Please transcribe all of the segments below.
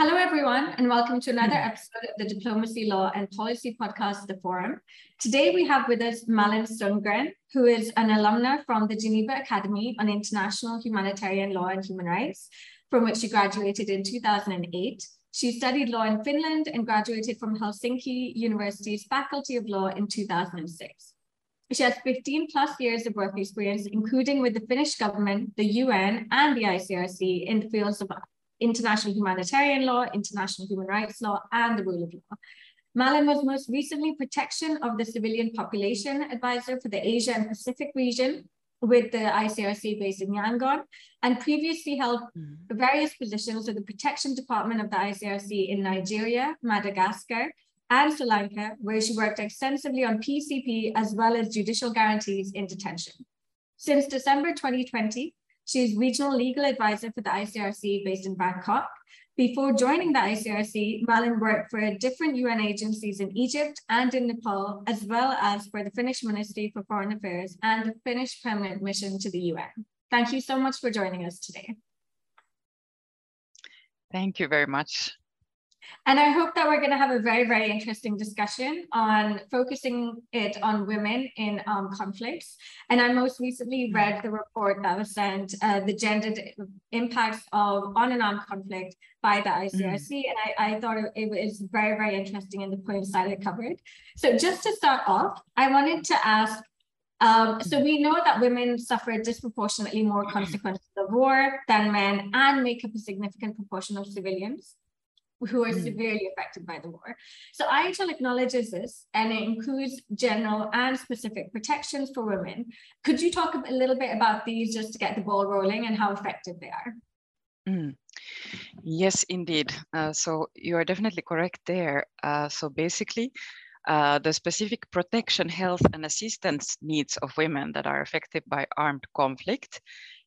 Hello, everyone, and welcome to another hmm. episode of the Diplomacy, Law and Policy podcast, The Forum. Today, we have with us Malin Sundgren, who is an alumna from the Geneva Academy on International Humanitarian Law and Human Rights, from which she graduated in 2008. She studied law in Finland and graduated from Helsinki University's Faculty of Law in 2006. She has 15 plus years of work experience, including with the Finnish government, the UN, and the ICRC in the fields of international humanitarian law, international human rights law, and the rule of law. Malin was most recently protection of the civilian population advisor for the Asia and Pacific region with the ICRC based in Yangon, and previously held mm. various positions with the protection department of the ICRC in Nigeria, Madagascar, and Sri Lanka, where she worked extensively on PCP as well as judicial guarantees in detention. Since December 2020, she is regional legal advisor for the ICRC based in Bangkok. Before joining the ICRC, Malin worked for different UN agencies in Egypt and in Nepal, as well as for the Finnish Ministry for Foreign Affairs and the Finnish Permanent Mission to the UN. Thank you so much for joining us today. Thank you very much. And I hope that we're going to have a very, very interesting discussion on focusing it on women in um, conflicts. And I most recently read the report that was sent, uh, the gendered impacts of on and on conflict by the ICRC. Mm. And I, I thought it, it was very, very interesting in the points that it covered. So just to start off, I wanted to ask um, so we know that women suffer disproportionately more consequences of war than men and make up a significant proportion of civilians who are mm. severely affected by the war. So IHL acknowledges this and it includes general and specific protections for women. Could you talk a little bit about these just to get the ball rolling and how effective they are? Mm. Yes, indeed. Uh, so you are definitely correct there. Uh, so basically, uh, the specific protection, health, and assistance needs of women that are affected by armed conflict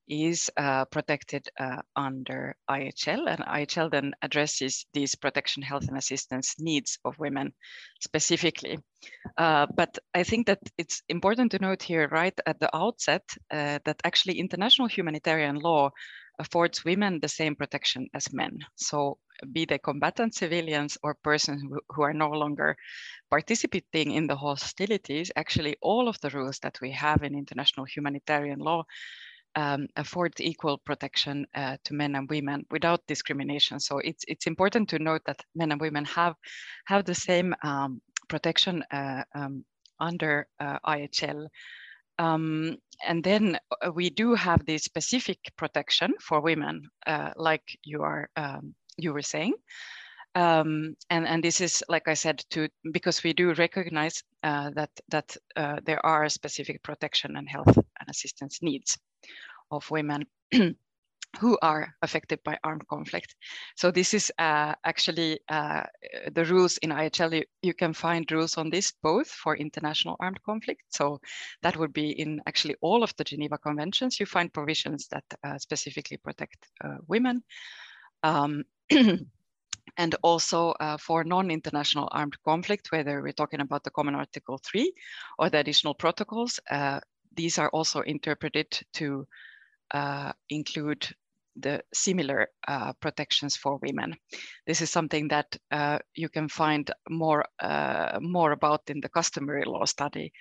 is uh, protected uh, under IHL, and IHL then addresses these protection, health, and assistance needs of women specifically. Uh, but I think that it's important to note here, right at the outset, uh, that actually international humanitarian law affords women the same protection as men. So be they combatant civilians or persons who, who are no longer participating in the hostilities, actually all of the rules that we have in international humanitarian law um, afford equal protection uh, to men and women without discrimination. So it's it's important to note that men and women have have the same um, protection uh, um, under uh, IHL. Um, and then uh, we do have the specific protection for women, uh, like you are um, you were saying. Um, and and this is like I said to because we do recognize uh, that that uh, there are specific protection and health and assistance needs of women who are affected by armed conflict. So this is uh, actually uh, the rules in IHL. You, you, can find rules on this both for international armed conflict. So that would be in actually all of the Geneva Conventions. You find provisions that uh, specifically protect uh, women. Um, and also uh, for non-international armed conflict, whether we're talking about the Common Article 3 or the additional protocols, uh, these are also interpreted to include the similar uh, protections for women. This is something that uh, you can find more, uh, more about in the customary law study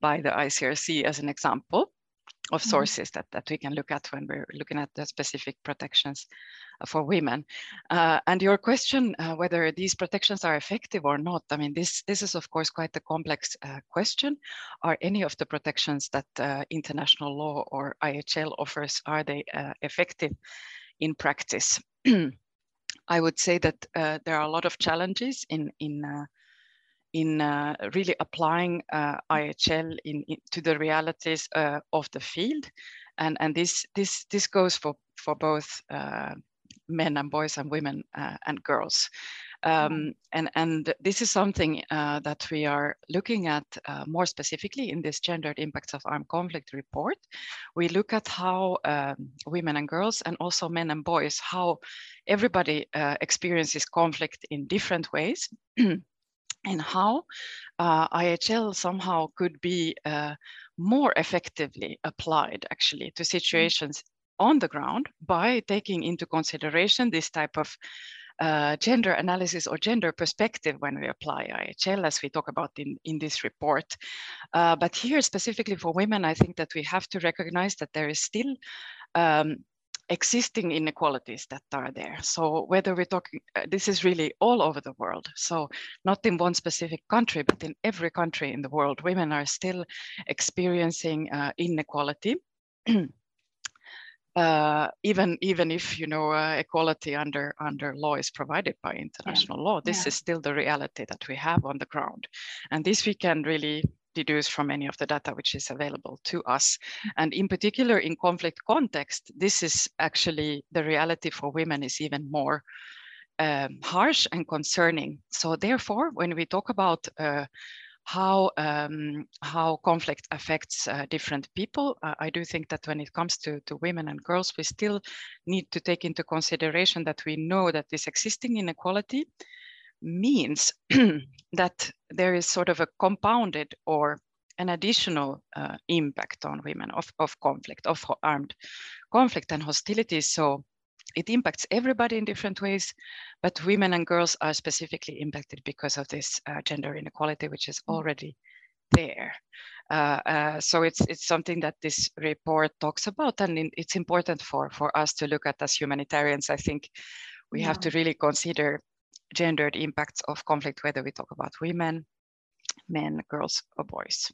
by the ICRC as an example of mm-hmm. sources that, that we can look at when we're looking at the specific protections for women. Uh, and your question uh, whether these protections are effective or not, I mean, this, this is of course quite a complex uh, question. Are any of the protections that uh, international law or IHL offers, are they uh, effective in practice? I would say that uh, there are a lot of challenges in, in in uh, really applying uh, IHL in, in, to the realities uh, of the field. And, and this, this, this goes for, for both men and boys and women and girls. Um, and, and this is something uh, that we are looking at uh, more specifically in this gendered impacts of armed conflict report. We look at how um, women and girls and also men and boys, how everybody uh, experiences conflict in different ways. and how uh, IHL somehow could be uh, more effectively applied actually to mm. situations on the ground by taking into consideration this type of uh, gender analysis or gender perspective when we apply IHL, as we talk about in, in this report. Uh, but here, specifically for women, I think that we have to recognize that there is still um, existing inequalities that are there. So whether we're talking, uh, this is really all over the world. So not in one specific country, but in every country in the world, women are still experiencing uh, inequality. Uh, even even if you know uh, equality under under law is provided by international yeah. law, this yeah. is still the reality that we have on the ground, and this we can really deduce from any of the data which is available to us. And in particular, in conflict context, this is actually the reality for women is even more um, harsh and concerning. So therefore, when we talk about uh, how um, how conflict affects uh, different people. Uh, I do think that when it comes to, to women and girls, we still need to take into consideration that we know that this existing inequality means that there is sort of a compounded or an additional uh, impact on women of, of conflict, of armed conflict and hostilities. So it impacts everybody in different ways, but women and girls are specifically impacted because of this uh, gender inequality, which is mm. already there. Uh, uh, so it's it's something that this report talks about, and in, it's important for for us to look at as humanitarians. I think we yeah. have to really consider gendered impacts of conflict, whether we talk about women, men, girls, or boys.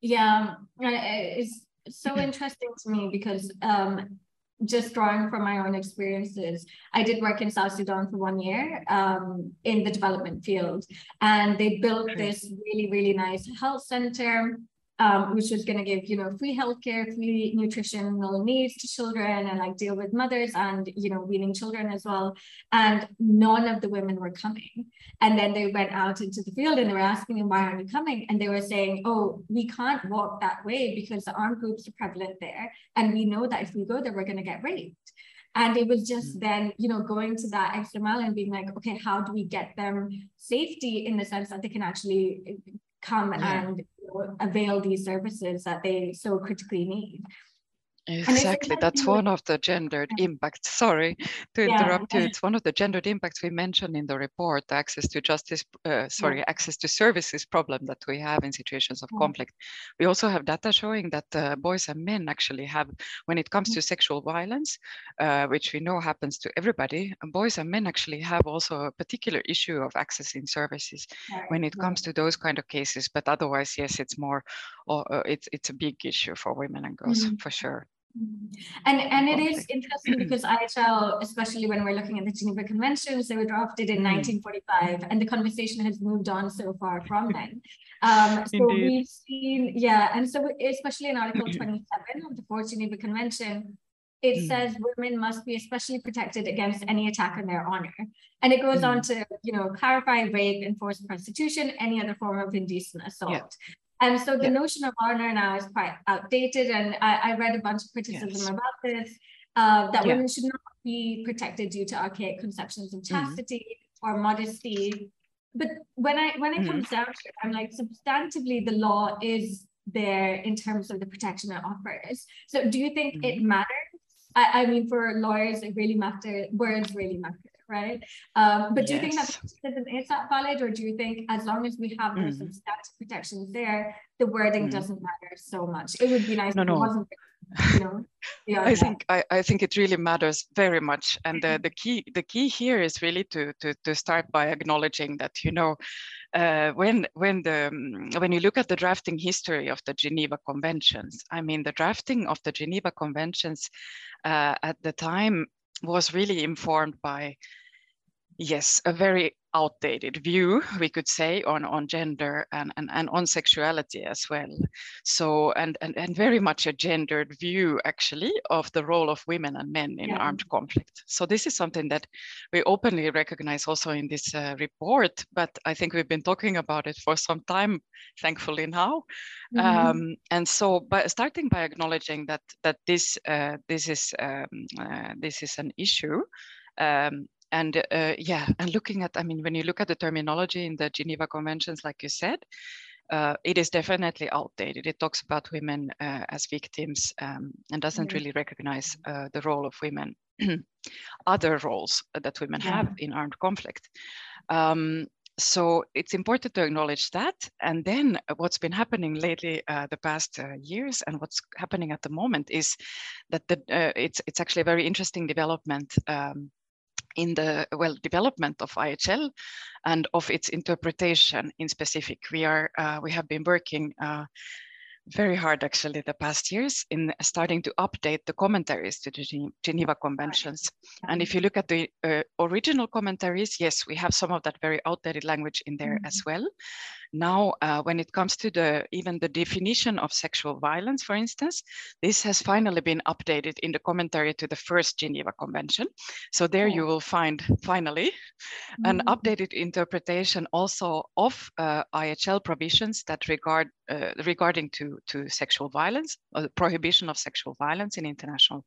Yeah, it's so interesting to me because um, just drawing from my own experiences, I did work in South Sudan for one year um, in the development field, and they built this really, really nice health center um, which was going to give, you know, free healthcare, free nutritional needs to children and like deal with mothers and, you know, weaning children as well. And none of the women were coming. And then they went out into the field and they were asking them, why aren't you coming? And they were saying, oh, we can't walk that way because the armed groups are prevalent there. And we know that if we go there, we're going to get raped. And it was just mm. then, you know, going to that extra mile and being like, okay, how do we get them safety in the sense that they can actually come yeah. and avail these services that they so critically need. Exactly, that's one of the gendered impacts. Sorry to yeah. interrupt you. It's one of the gendered impacts we mentioned in the report, access to justice, uh, sorry, yeah. access to services problem that we have in situations of yeah. conflict. We also have data showing that uh, boys and men actually have, when it comes to sexual violence, uh, which we know happens to everybody, boys and men actually have also a particular issue of accessing services when it comes to those kind of cases. But otherwise, yes, it's more, or uh, it's it's a big issue for women and girls mm -hmm. for sure. And and it is interesting because IHL, especially when we're looking at the Geneva Conventions, they were drafted in 1945, and the conversation has moved on so far from then. Um, so Indeed. we've seen, yeah, and so especially in Article 27 of the Fourth Geneva Convention, it mm. says women must be especially protected against any attack on their honor. And it goes mm. on to, you know, clarify rape, enforced prostitution, any other form of indecent assault. And so the yeah. notion of honor now is quite outdated. And I, I read a bunch of criticism yes. about this, uh, that yeah. women should not be protected due to archaic conceptions of mm-hmm. chastity mm-hmm. or modesty. But when I when it mm-hmm. comes down to it, I'm like substantively the law is there in terms of the protection it offers. So do you think mm-hmm. it matters? I, I mean, for lawyers, it really matters. Words really matter right? Um, but do yes. you think that is that valid, or do you think as long as we have those mm. substantive protections there, the wording mm. doesn't matter so much? It would be nice no, if no. it wasn't. You know, I think I, I think it really matters very much, and the, the key the key here is really to to to start by acknowledging that you know uh, when when the um, when you look at the drafting history of the Geneva Conventions, I mean the drafting of the Geneva Conventions uh, at the time was really informed by yes, a very outdated view, we could say, on, on gender and, and, and on sexuality as well. So, and, and, and very much a gendered view, actually, of the role of women and men in yeah. armed conflict. So this is something that we openly recognize also in this uh, report, but I think we've been talking about it for some time, thankfully now. Mm -hmm. um, and so, by starting by acknowledging that that this uh, this is um, uh, this is an issue, um, and uh, yeah, and looking at, I mean, when you look at the terminology in the Geneva Conventions, like you said, uh, it is definitely outdated. It talks about women uh, as victims um, and doesn't mm-hmm. really recognize uh, the role of women other roles that women yeah. have in armed conflict. Um, so it's important to acknowledge that. And then what's been happening lately, uh, the past uh, years, and what's happening at the moment is that the, uh, it's it's actually a very interesting development. Um, in the well development of IHL and of its interpretation in specific, we are uh, we have been working uh, very hard actually the past years in starting to update the commentaries to the Geneva Conventions. And if you look at the uh, original commentaries, yes, we have some of that very outdated language in there mm -hmm. as well. Now, uh, when it comes to the even the definition of sexual violence, for instance, this has finally been updated in the commentary to the first Geneva Convention. So there you will find finally mm-hmm. an updated interpretation also of uh, IHL provisions that regard uh, regarding to, to sexual violence, or the prohibition of sexual violence in international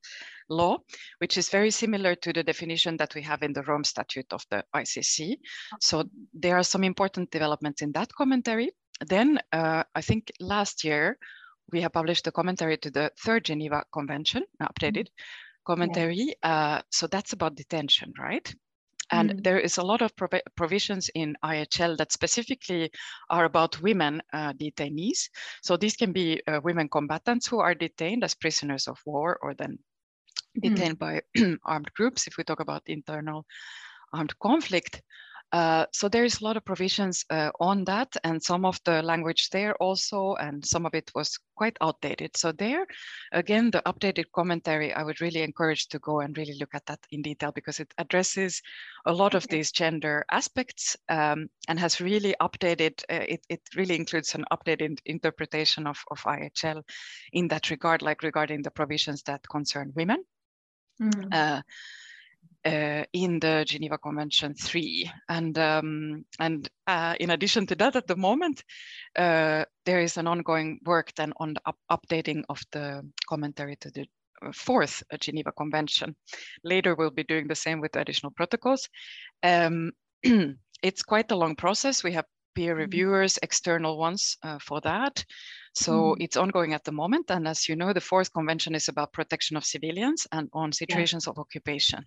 law, which is very similar to the definition that we have in the Rome Statute of the ICC. So there are some important developments in that commentary. Then uh, I think last year we have published a commentary to the third Geneva Convention, updated mm-hmm. commentary. Yeah. Uh, so that's about detention, right? And mm. there is a lot of prov provisions in IHL that specifically are about women uh, detainees. So these can be uh, women combatants who are detained as prisoners of war or then detained mm. by armed groups, if we talk about internal armed conflict. Uh, so there is a lot of provisions uh, on that and some of the language there also and some of it was quite outdated. So there, again, the updated commentary, I would really encourage to go and really look at that in detail because it addresses a lot of these gender aspects um, and has really updated, uh, it, it really includes an updated interpretation of, of IHL in that regard, like regarding the provisions that concern women. Mm. Uh, uh, in the Geneva Convention 3. And, um, and uh, in addition to that, at the moment, uh, there is an ongoing work then on the up updating of the commentary to the uh, fourth Geneva Convention. Later, we'll be doing the same with additional protocols. Um, it's quite a long process. We have peer mm-hmm. reviewers, external ones uh, for that. So mm. it's ongoing at the moment. And as you know, the fourth convention is about protection of civilians and on situations yeah. of occupation.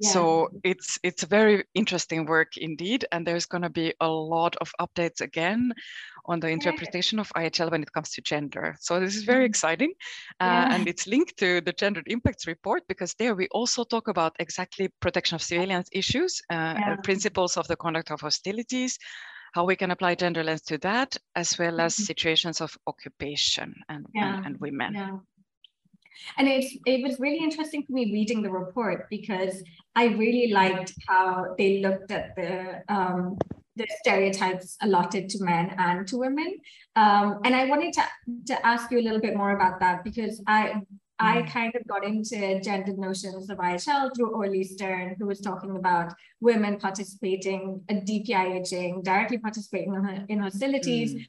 Yeah. So it's it's very interesting work indeed. And there's going to be a lot of updates again on the interpretation of IHL when it comes to gender. So this is very mm. exciting. Uh, and it's linked to the gendered impacts report because there we also talk about exactly protection of civilians issues, uh, principles of the conduct of hostilities, how we can apply gender lens to that, as well as mm-hmm. situations of occupation and, yeah. and, and, women. Yeah. And it's, it was really interesting for me reading the report because I really liked how they looked at the um, the stereotypes allotted to men and to women. Um, and I wanted to, to ask you a little bit more about that because I I mm. kind of got into gendered notions of IHL through Orly Stern, who was talking about women participating, DPIHing, directly participating in, in hostilities mm.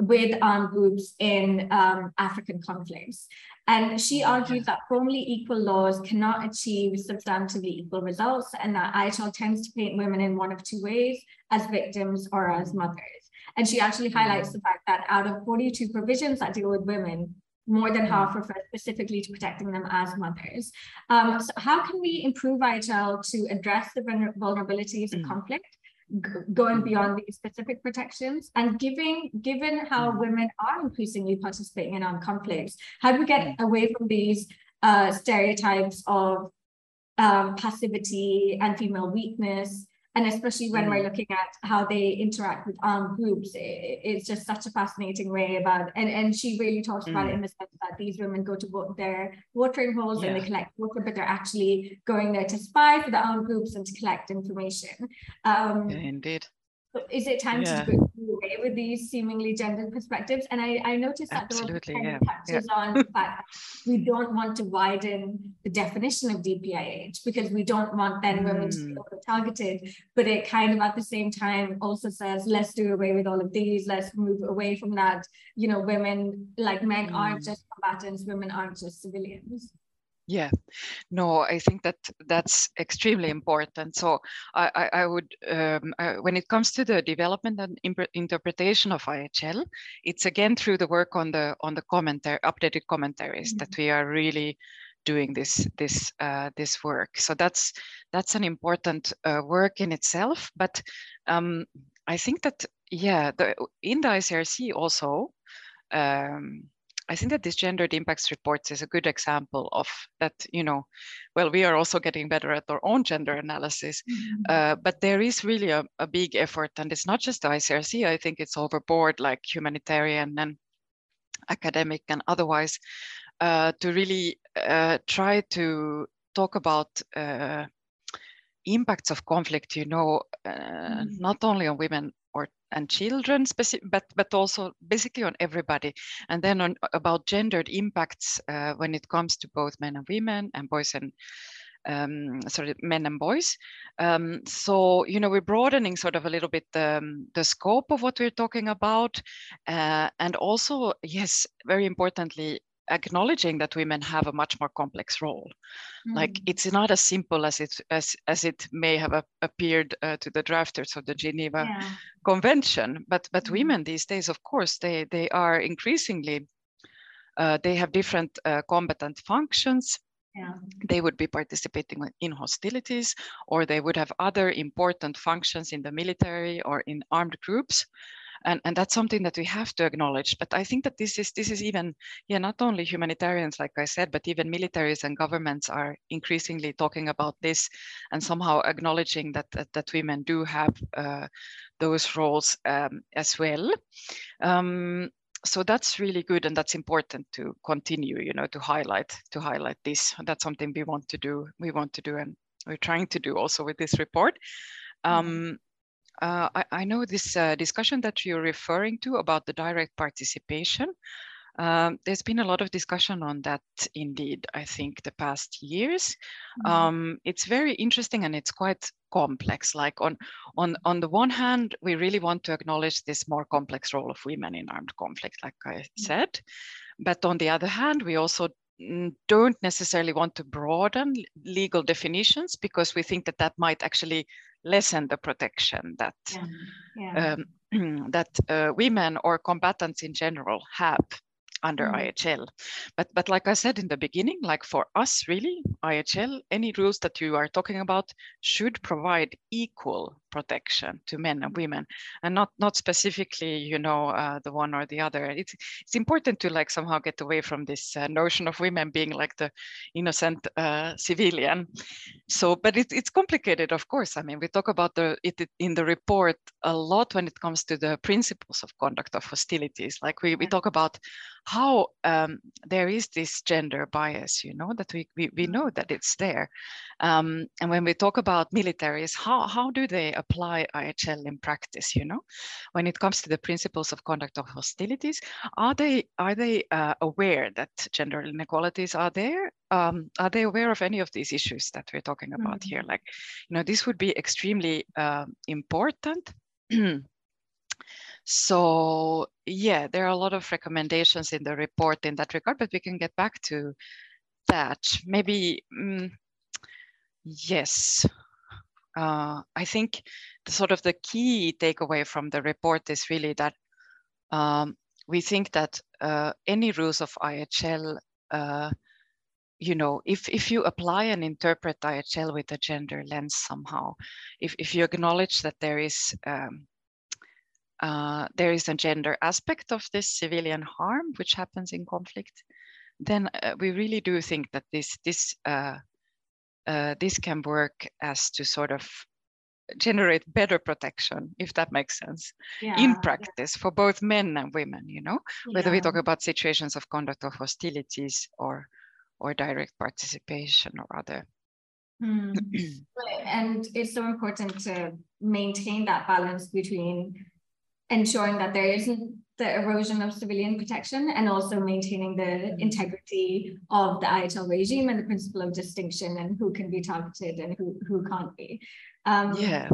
with armed groups in um, African conflicts. And she argues that formally equal laws cannot achieve substantively equal results, and that IHL tends to paint women in one of two ways as victims or as mothers. And she actually highlights mm. the fact that out of 42 provisions that deal with women, more than half refer specifically to protecting them as mothers. Um, so how can we improve IHL to address the vulnerabilities of mm. conflict, going beyond these specific protections and giving, given how mm. women are increasingly participating in armed conflicts, how do we get mm. away from these uh, stereotypes of um, passivity and female weakness and especially when mm. we're looking at how they interact with armed groups it, it's just such a fascinating way about and and she really talks mm. about it mm. in the sense that these women go to their watering holes yeah. and they collect water but they're actually going there to spy for the armed groups and to collect information um yeah, indeed is it time yeah. to go away with these seemingly gendered perspectives? And I, I noticed that Absolutely, the yeah. touches yeah. on the fact we don't want to widen the definition of DPIH because we don't want then mm. women to be mm. targeted. But it kind of at the same time also says, let's do away with all of these, let's move away from that. You know, women like men mm. aren't just combatants, women aren't just civilians. Yeah, no, I think that that's extremely important. So I, I, I would, um, uh, when it comes to the development and interpretation of IHL, it's again through the work on the on the commentary, updated commentaries mm -hmm. that we are really doing this this uh, this work. So that's that's an important uh, work in itself. But um, I think that yeah, the, in the ICRC also. Um, I think that this gendered impacts reports is a good example of that, you know, well, we are also getting better at our own gender analysis, mm-hmm. uh, but there is really a, a, big effort and it's not just the ICRC, I think it's overboard like humanitarian and academic and otherwise uh, to really uh, try to talk about uh, impacts of conflict, you know, uh, mm-hmm. not only on women and children, but but also basically on everybody. And then on about gendered impacts uh, when it comes to both men and women and boys and um, sorry, men and boys. Um, so, you know, we're broadening sort of a little bit um, the scope of what we're talking about. Uh, and also, yes, very importantly, acknowledging that women have a much more complex role mm. like it's not as simple as it as as it may have a, appeared uh, to the drafters of the geneva yeah. convention but but mm. women these days of course they they are increasingly uh, they have different uh, combatant functions yeah. they would be participating in hostilities or they would have other important functions in the military or in armed groups and and that's something that we have to acknowledge but i think that this is this is even yeah not only humanitarians like i said but even militaries and governments are increasingly talking about this and somehow acknowledging that that, that women do have uh, those roles um, as well. Um, so that's really good and that's important to continue you know to highlight to highlight this. That's something we want to do we want to do and we're trying to do also with this report. Mm-hmm. um, uh, I, I, know this uh, discussion that you're referring to about the direct participation. Um, there's been a lot of discussion on that indeed, I think, the past years. Mm-hmm. Um, it's very interesting and it's quite complex. Like on, on, on the one hand, we really want to acknowledge this more complex role of women in armed conflict, like I mm-hmm. said. But on the other hand, we also mm, don't necessarily want to broaden legal definitions because we think that that might actually lessen the protection that yeah. Yeah. Um, that uh, women or combatants in general have under mm. IHL. But but like I said in the beginning, like for us really, IHL, any rules that you are talking about should provide equal protection to men and women, and not not specifically, you know, uh, the one or the other. It's it's important to like somehow get away from this uh, notion of women being like the innocent uh, civilian. So, but it, it's complicated, of course. I mean, we talk about the it in the report a lot when it comes to the principles of conduct of hostilities. Like we we talk about how um, there is this gender bias, you know, that we, we, we know that it's there. Um, and when we talk about militaries, how, how do they apply IHL in practice, you know? When it comes to the principles of conduct of hostilities, are they, are they uh, aware that gender inequalities are there? Um, are they aware of any of these issues that we're talking about mm-hmm. here? Like, you know, this would be extremely uh, important. So yeah, there are a lot of recommendations in the report in that regard, but we can get back to that. Maybe, mm, yes. Uh, I think the sort of the key takeaway from the report is really that um, we think that uh, any rules of IHL, uh, you know, if, if you apply and interpret IHL with a gender lens somehow, if, if you acknowledge that there is um, uh, there is a gender aspect of this civilian harm which happens in conflict, then uh, we really do think that this this uh, this can work as to sort of generate better protection, if that makes sense, yeah, in practice yeah. for both men and women. You know, whether yeah. we talk about situations of conduct of hostilities or or direct participation or other. Mm. and it's so important to maintain that balance between ensuring that there isn't the erosion of civilian protection and also maintaining the integrity of the IHL regime and the principle of distinction and who can be targeted and who, who can't be. Um, yeah.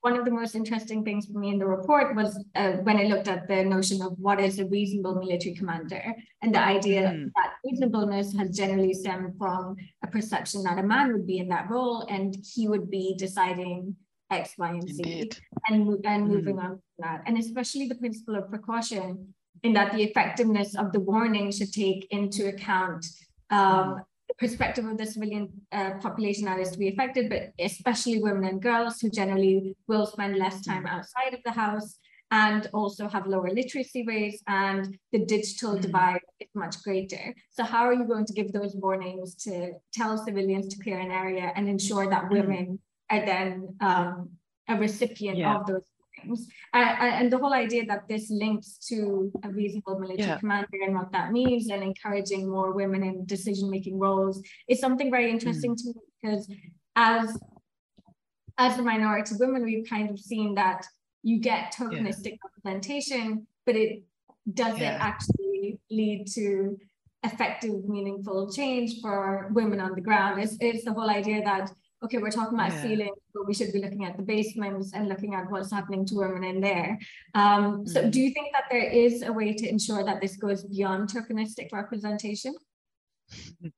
One of the most interesting things for me in the report was uh, when I looked at the notion of what is a reasonable military commander and the idea mm. that reasonableness has generally stemmed from a perception that a man would be in that role and he would be deciding X, Y, and Z, Indeed. and and moving mm. on from that, and especially the principle of precaution, in that the effectiveness of the warning should take into account um, mm. the perspective of the civilian uh, population that is to be affected, but especially women and girls who generally will spend less time mm. outside of the house and also have lower literacy rates and the digital mm-hmm. divide is much greater. So how are you going to give those warnings to tell civilians to clear an area and ensure that mm-hmm. women are then um, a recipient yeah. of those things? Uh, and the whole idea that this links to a reasonable military yeah. commander and what that means and encouraging more women in decision-making roles is something very interesting mm. to me because as as a minority women, we've kind of seen that you get tokenistic yeah. representation, but it doesn't yeah. actually lead to effective, meaningful change for women on the ground. It's, it's the whole idea that, okay, we're talking about yeah. ceilings, but we should be looking at the basements and looking at what's happening to women in there. Um, so mm-hmm. do you think that there is a way to ensure that this goes beyond tokenistic representation?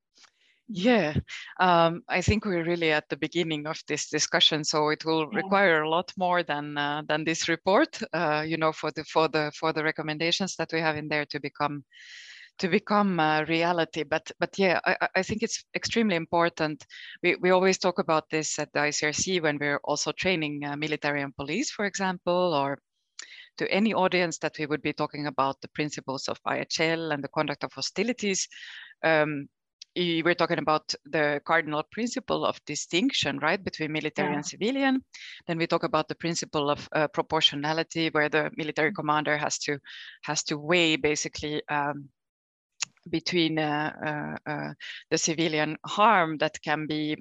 Yeah, um, I think we're really at the beginning of this discussion, so it will require a lot more than uh, than this report. Uh, you know, for the for the for the recommendations that we have in there to become to become a reality. But but yeah, I, I think it's extremely important. We we always talk about this at the ICRC when we're also training uh, military and police, for example, or to any audience that we would be talking about the principles of IHL and the conduct of hostilities. Um, we're talking about the cardinal principle of distinction, right, between military yeah. and civilian. Then we talk about the principle of uh, proportionality, where the military mm-hmm. commander has to has to weigh basically um, between uh, uh, uh, the civilian harm that can be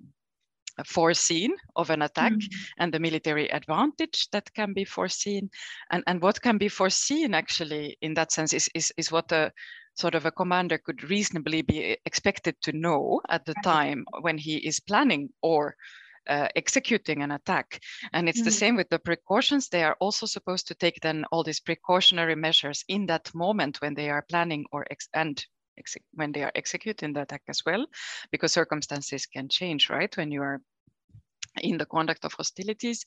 foreseen of an attack mm -hmm. and the military advantage that can be foreseen and and what can be foreseen actually in that sense is is, is what the sort of a commander could reasonably be expected to know at the time when he is planning or uh, executing an attack. And it's mm. the same with the precautions. They are also supposed to take then all these precautionary measures in that moment when they are planning or ex- and when they are executing the attack as well, because circumstances can change, right? When you are in the conduct of hostilities.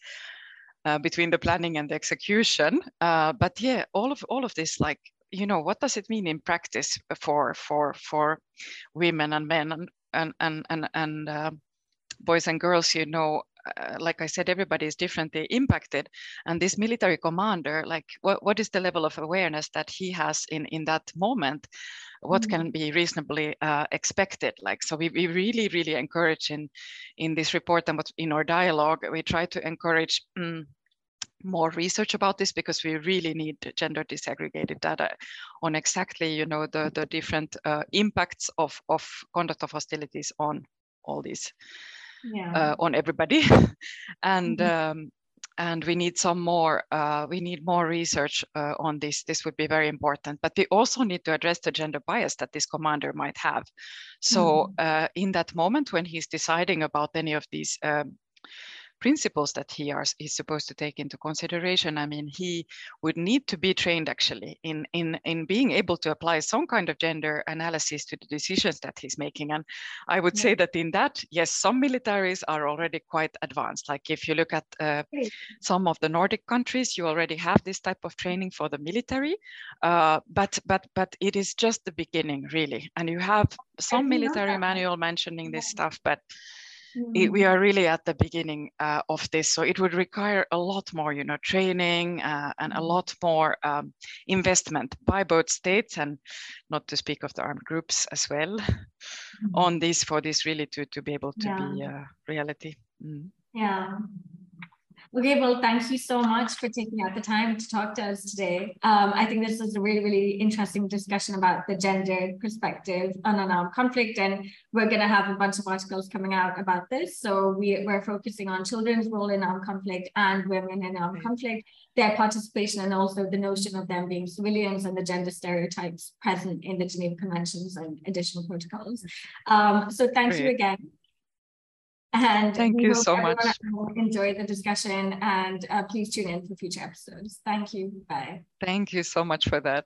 Uh, between the planning and the execution, uh, but yeah, all of all of this like you know what does it mean in practice for for for women and men and and and and, and uh, boys and girls you know uh, like I said, everybody is differently impacted. And this military commander, like what, what is the level of awareness that he has in, in that moment? What mm-hmm. can be reasonably uh, expected? Like, so we, we really, really encourage in, in this report and what in our dialogue, we try to encourage mm, more research about this because we really need gender disaggregated data on exactly you know the the different uh, impacts of of conduct of hostilities on all these yeah. uh, on everybody and mm -hmm. um, and we need some more uh, we need more research uh, on this this would be very important but we also need to address the gender bias that this commander might have so mm -hmm. in that moment when he's deciding about any of these um, principles that he are, is supposed to take into consideration. I mean, he would need to be trained actually in, in, in being able to apply some kind of gender analysis to the decisions that he's making. And I would yeah. say that in that, yes, some militaries are already quite advanced. Like if you look at uh, some of the Nordic countries, you already have this type of training for the military, uh, but, but, but it is just the beginning really. And you have some military manual mentioning this stuff, but Mm. It, we are really at the beginning uh, of this, so it would require a lot more, you know, training uh, and a mm. lot more um, investment by both states and not to speak of the armed groups as well mm. on this for this really to to be able to yeah. be a reality. Mm. Yeah, Okay, well, thank you so much for taking out the time to talk to us today. Um, I think this is a really, really interesting discussion about the gender perspective on an armed conflict, and we're going to have a bunch of articles coming out about this. So we, we're focusing on children's role in armed conflict and women in armed conflict, their participation, and also the notion of them being civilians and the gender stereotypes present in the Geneva Conventions and additional protocols. Um, so thank Great. you again. And thank you so much. Enjoy the discussion and uh, please tune in for future episodes. Thank you. Bye. Thank you so much for that.